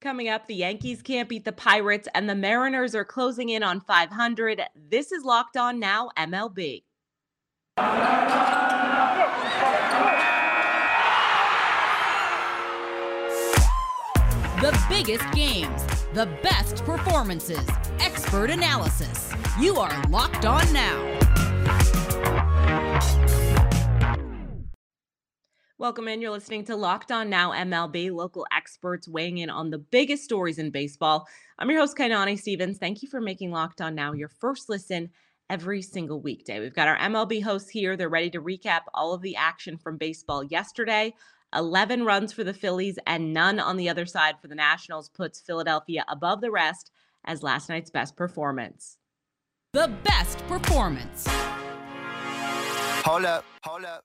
Coming up, the Yankees can't beat the Pirates, and the Mariners are closing in on 500. This is Locked On Now MLB. The biggest games, the best performances, expert analysis. You are Locked On Now. Welcome in. You're listening to Locked On Now MLB, local experts weighing in on the biggest stories in baseball. I'm your host, Kainani Stevens. Thank you for making Locked On Now your first listen every single weekday. We've got our MLB hosts here. They're ready to recap all of the action from baseball yesterday. 11 runs for the Phillies and none on the other side for the Nationals puts Philadelphia above the rest as last night's best performance. The best performance. Hold up, hold up.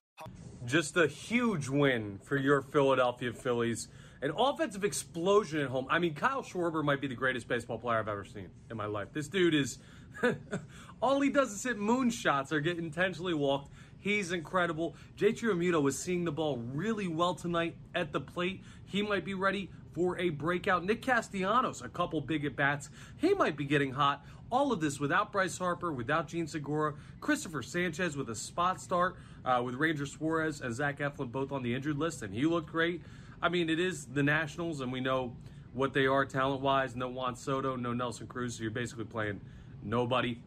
Just a huge win for your Philadelphia Phillies. An offensive explosion at home. I mean, Kyle Schwarber might be the greatest baseball player I've ever seen in my life. This dude is. all he does is hit moonshots or get intentionally walked. He's incredible. JT Realmuto was seeing the ball really well tonight at the plate. He might be ready for a breakout. Nick Castellanos, a couple big at bats. He might be getting hot. All of this without Bryce Harper, without Jean Segura, Christopher Sanchez with a spot start, uh, with Ranger Suarez and Zach Eflin both on the injured list, and he looked great. I mean, it is the Nationals, and we know what they are talent wise. No Juan Soto, no Nelson Cruz, so you're basically playing nobody.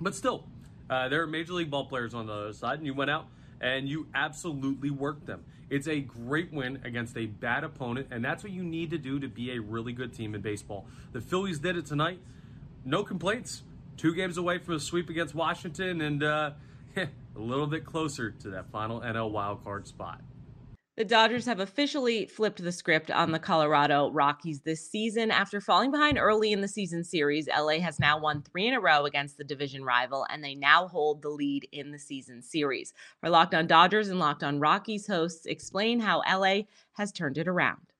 But still, uh, there are major league ball players on the other side, and you went out and you absolutely worked them. It's a great win against a bad opponent, and that's what you need to do to be a really good team in baseball. The Phillies did it tonight. No complaints. Two games away from a sweep against Washington, and uh, a little bit closer to that final NL wildcard spot. The Dodgers have officially flipped the script on the Colorado Rockies this season. After falling behind early in the season series, LA has now won three in a row against the division rival, and they now hold the lead in the season series. Our Locked On Dodgers and Locked On Rockies hosts explain how LA has turned it around.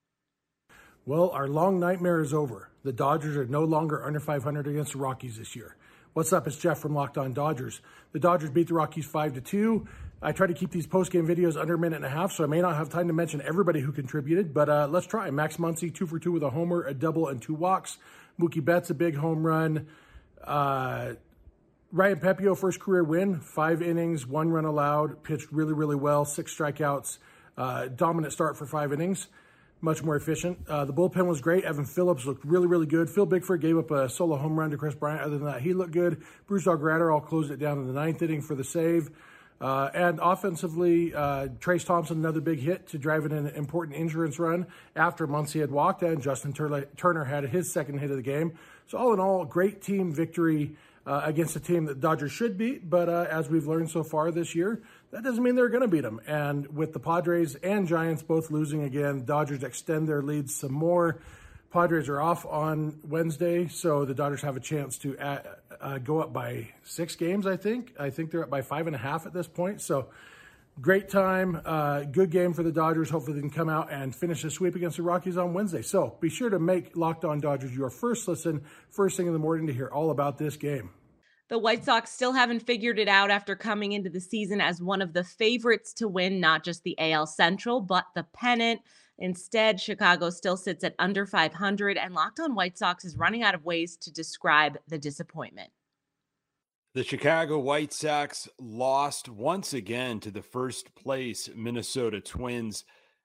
Well, our long nightmare is over. The Dodgers are no longer under 500 against the Rockies this year. What's up? It's Jeff from Locked On Dodgers. The Dodgers beat the Rockies 5 to 2. I try to keep these post-game videos under a minute and a half, so I may not have time to mention everybody who contributed, but uh, let's try. Max Muncy, two for two with a homer, a double, and two walks. Mookie Betts, a big home run. Uh, Ryan Pepiot, first career win, five innings, one run allowed, pitched really, really well, six strikeouts, uh, dominant start for five innings, much more efficient. Uh, the bullpen was great. Evan Phillips looked really, really good. Phil Bickford gave up a solo home run to Kris Bryant. Other than that, he looked good. Brusdar Graterol closed it down in the ninth inning for the save. Uh, and offensively, uh, Trayce Thompson, another big hit to drive in an important insurance run after Muncy had walked, and Justin Turner had his second hit of the game. So, all in all, great team victory uh, against a team that Dodgers should beat. But uh, as we've learned so far this year, that doesn't mean they're going to beat them. And with the Padres and Giants both losing again, Dodgers extend their lead some more. Padres are off on Wednesday, so the Dodgers have a chance to add, uh, go up by six games, I think. I think they're up by five and a half at this point. So great time, uh, good game for the Dodgers. Hopefully they can come out and finish the sweep against the Rockies on Wednesday. So be sure to make Locked On Dodgers your first listen, first thing in the morning to hear all about this game. The White Sox still haven't figured it out after coming into the season as one of the favorites to win not just the AL Central, but the pennant. Instead, Chicago still sits at under 500, and Locked on White Sox is running out of ways to describe the disappointment. The Chicago White Sox lost once again to the first place Minnesota Twins,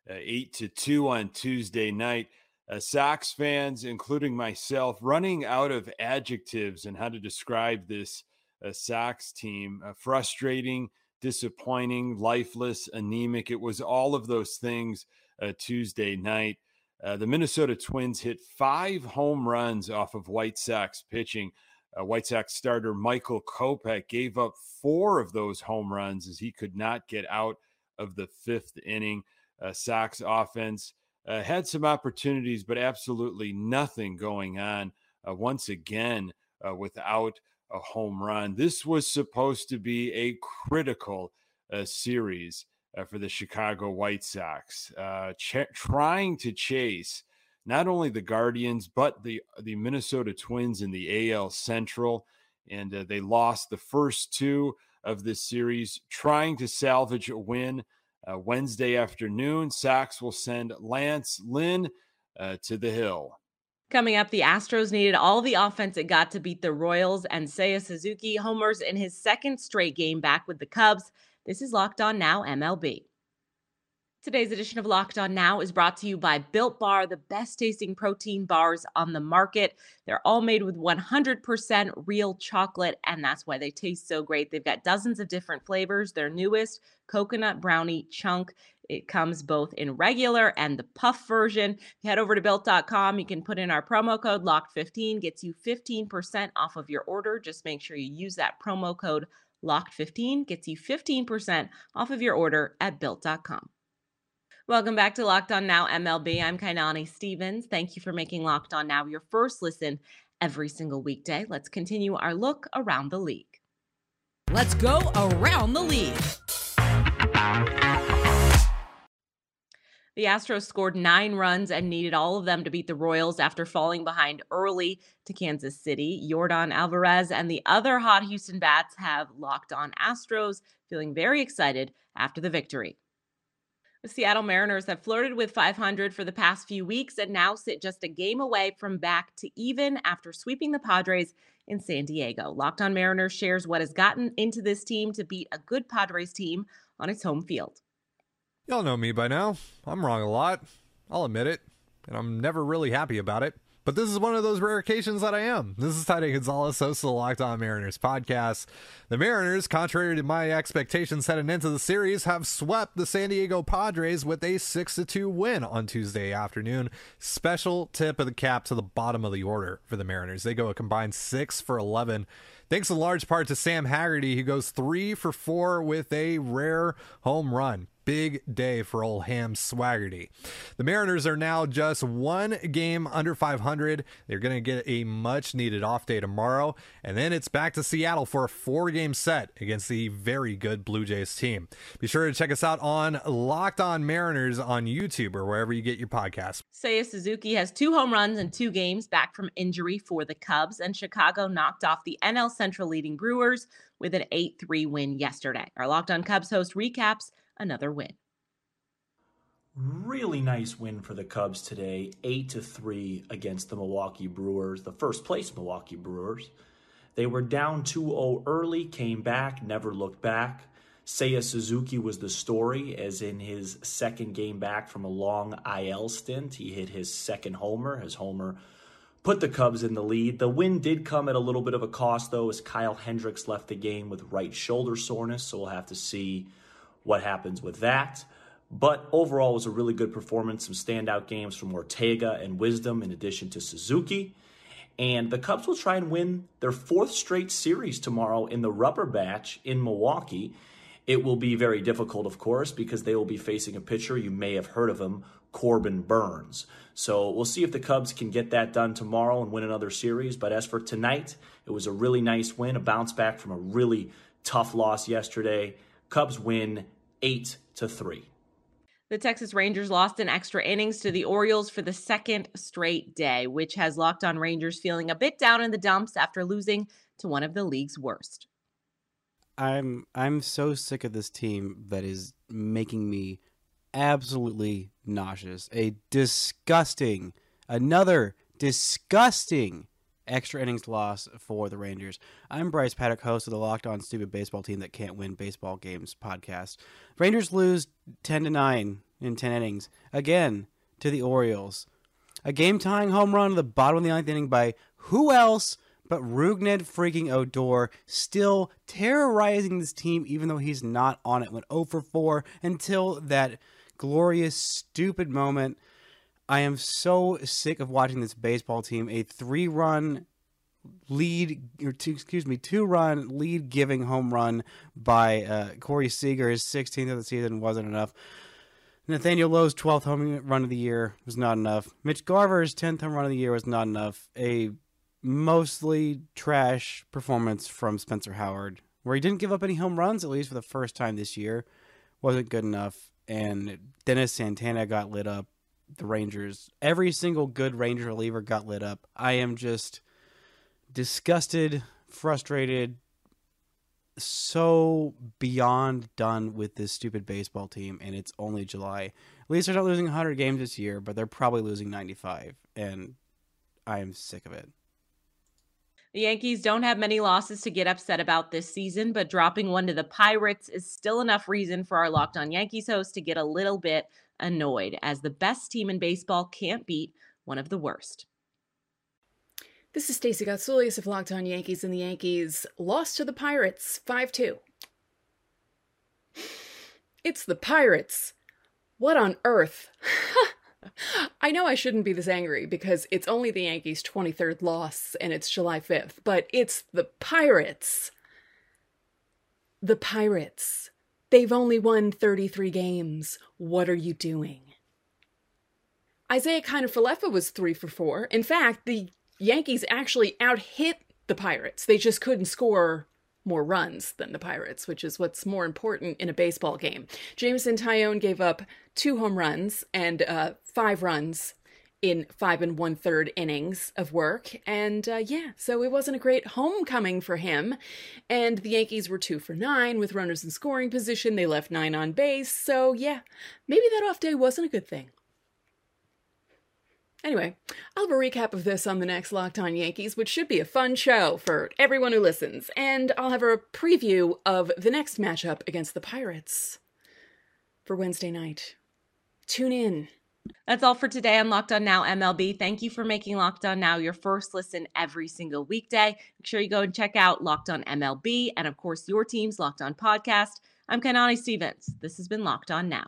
uh, 8 to 2 on Tuesday night. Uh, Sox fans, including myself, running out of adjectives and how to describe this uh, Sox team. Uh, frustrating, disappointing, lifeless, anemic. It was all of those things uh, Tuesday night. Uh, the Minnesota Twins hit five home runs off of White Sox pitching. Uh, White Sox starter Michael Kopech gave up four of those home runs as he could not get out of the fifth inning. Uh, Sox offense uh, had some opportunities, but absolutely nothing going on uh, once again uh, without a home run. This was supposed to be a critical uh, series uh, for the Chicago White Sox, uh, ch- trying to chase not only the Guardians but the the Minnesota Twins in the AL Central, and they lost the first two of this series, trying to salvage a win. Uh, Wednesday afternoon, Sox will send Lance Lynn uh, to the Hill. Coming up, the Astros needed all the offense it got to beat the Royals, and Seiya Suzuki homers in his second straight game back with the Cubs. This is Locked On Now MLB. Today's edition of Locked On Now is brought to you by Built Bar, the best tasting protein bars on the market. They're all made with 100% real chocolate, and that's why they taste so great. They've got dozens of different flavors. Their newest, coconut brownie chunk. It comes both in regular and the puff version. Head over to built.com. You can put in our promo code LOCKED15, gets you 15% off of your order. Just make sure you use that promo code LOCKED15, gets you 15% off of your order at built.com. Welcome back to Locked On Now MLB. I'm Kainani Stevens. Thank you for making Locked On Now your first listen every single weekday. Let's continue our look around the league. Let's go around the league. The Astros scored nine runs and needed all of them to beat the Royals after falling behind early to Kansas City. Yordan Alvarez and the other hot Houston Bats have locked on Astros, feeling very excited after the victory. Seattle Mariners have flirted with 500 for the past few weeks and now sit just a game away from back to even after sweeping the Padres in San Diego. Locked on Mariners shares what has gotten into this team to beat a good Padres team on its home field. Y'all know me by now. I'm wrong a lot. I'll admit it. And I'm never really happy about it. But this is one of those rare occasions that I am. This is Ty Dane Gonzalez, host of the Locked On Mariners podcast. The Mariners, contrary to my expectations heading into the series, have swept the San Diego Padres with a 6 2 win on Tuesday afternoon. Special tip of the cap to the bottom of the order for the Mariners. They go a combined 6 for 11 thanks in large part to Sam Haggerty, who goes three for four with a rare home run. Big day for old Ham Swaggerty. The Mariners are now just one game under 500. They're going to get a much needed off day tomorrow. And then it's back to Seattle for a four game set against the very good Blue Jays team. Be sure to check us out on Locked On Mariners on YouTube or wherever you get your podcasts. Seiya Suzuki has two home runs in two games back from injury for the Cubs, and Chicago knocked off the NL Central leading Brewers with an 8 3 win yesterday. Our Locked On Cubs host recaps another win. Really nice win for the Cubs today, 8 to 3 against the Milwaukee Brewers, the first place Milwaukee Brewers. They were down 2-0 early, came back, never looked back. Seiya Suzuki was the story, as in his second game back from a long IL stint, he hit his second homer. His homer put the Cubs in the lead. The win did come at a little bit of a cost, though, as Kyle Hendricks left the game with right shoulder soreness, so we'll have to see what happens with that. But overall, it was a really good performance. Some standout games from Ortega and Wisdom, in addition to Suzuki. And the Cubs will try and win their fourth straight series tomorrow in the rubber batch in Milwaukee. It will be very difficult, of course, because they will be facing a pitcher. You may have heard of him, Corbin Burnes. So we'll see if the Cubs can get that done tomorrow and win another series. But as for tonight, it was a really nice win, a bounce back from a really tough loss yesterday. Cubs win 8 to 3. The Texas Rangers lost in extra innings to the Orioles for the second straight day, which has locked on Rangers feeling a bit down in the dumps after losing to one of the league's worst. I'm I'm so sick of this team that is making me absolutely nauseous. A disgusting, another disgusting extra innings loss for the Rangers. I'm Bryce Paddock, host of the Locked On Stupid Baseball Team That Can't Win Baseball Games podcast. Rangers lose 10 to 9 in 10 innings again to the Orioles. A game tying home run to the bottom of the ninth inning by who else but Rougned freaking Odor, still terrorizing this team even though he's not on it. Went 0 for 4 until that glorious, stupid moment I am so sick of watching this baseball team. A three run lead, or two, excuse me, two run lead giving home run by uh, Corey Seager, his 16th of the season, wasn't enough. Nathaniel Lowe's 12th home run of the year was not enough. Mitch Garver's 10th home run of the year was not enough. A mostly trash performance from Spencer Howard, where he didn't give up any home runs, at least for the first time this year, wasn't good enough. And Dennis Santana got lit up the Rangers. Every single good Ranger reliever got lit up. I am just disgusted, frustrated, so beyond done with this stupid baseball team, and it's only July. At least they're not losing 100 games this year, but they're probably losing 95. And I am sick of it. The Yankees don't have many losses to get upset about this season, but dropping one to the Pirates is still enough reason for our Locked On Yankees host to get a little bit annoyed, as the best team in baseball can't beat one of the worst. This is Stacey Gotsulias of Locked On Yankees, and the Yankees lost to the Pirates 5 2. It's the Pirates. What on earth? I know I shouldn't be this angry because it's only the Yankees' 23rd loss and it's July 5th, but it's the Pirates. The Pirates. They've only won 33 games. What are you doing? Isaiah Kiner-Falefa was 3 for 4. In fact, the Yankees actually out-hit the Pirates. They just couldn't score more runs than the Pirates, which is what's more important in a baseball game. Jameson Taillon gave up two home runs and uh, five runs in five and one third innings of work. And uh, yeah, so it wasn't a great homecoming for him. And the Yankees were two for nine with runners in scoring position. They left nine on base. So yeah, maybe that off day wasn't a good thing. Anyway, I'll have a recap of this on the next Locked On Yankees, which should be a fun show for everyone who listens. And I'll have a preview of the next matchup against the Pirates for Wednesday night. Tune in. That's all for today on Locked On Now MLB. Thank you for making Locked On Now your first listen every single weekday. Make sure you go and check out Locked On MLB and, of course, your team's Locked On podcast. I'm Kainani Stevens. This has been Locked On Now.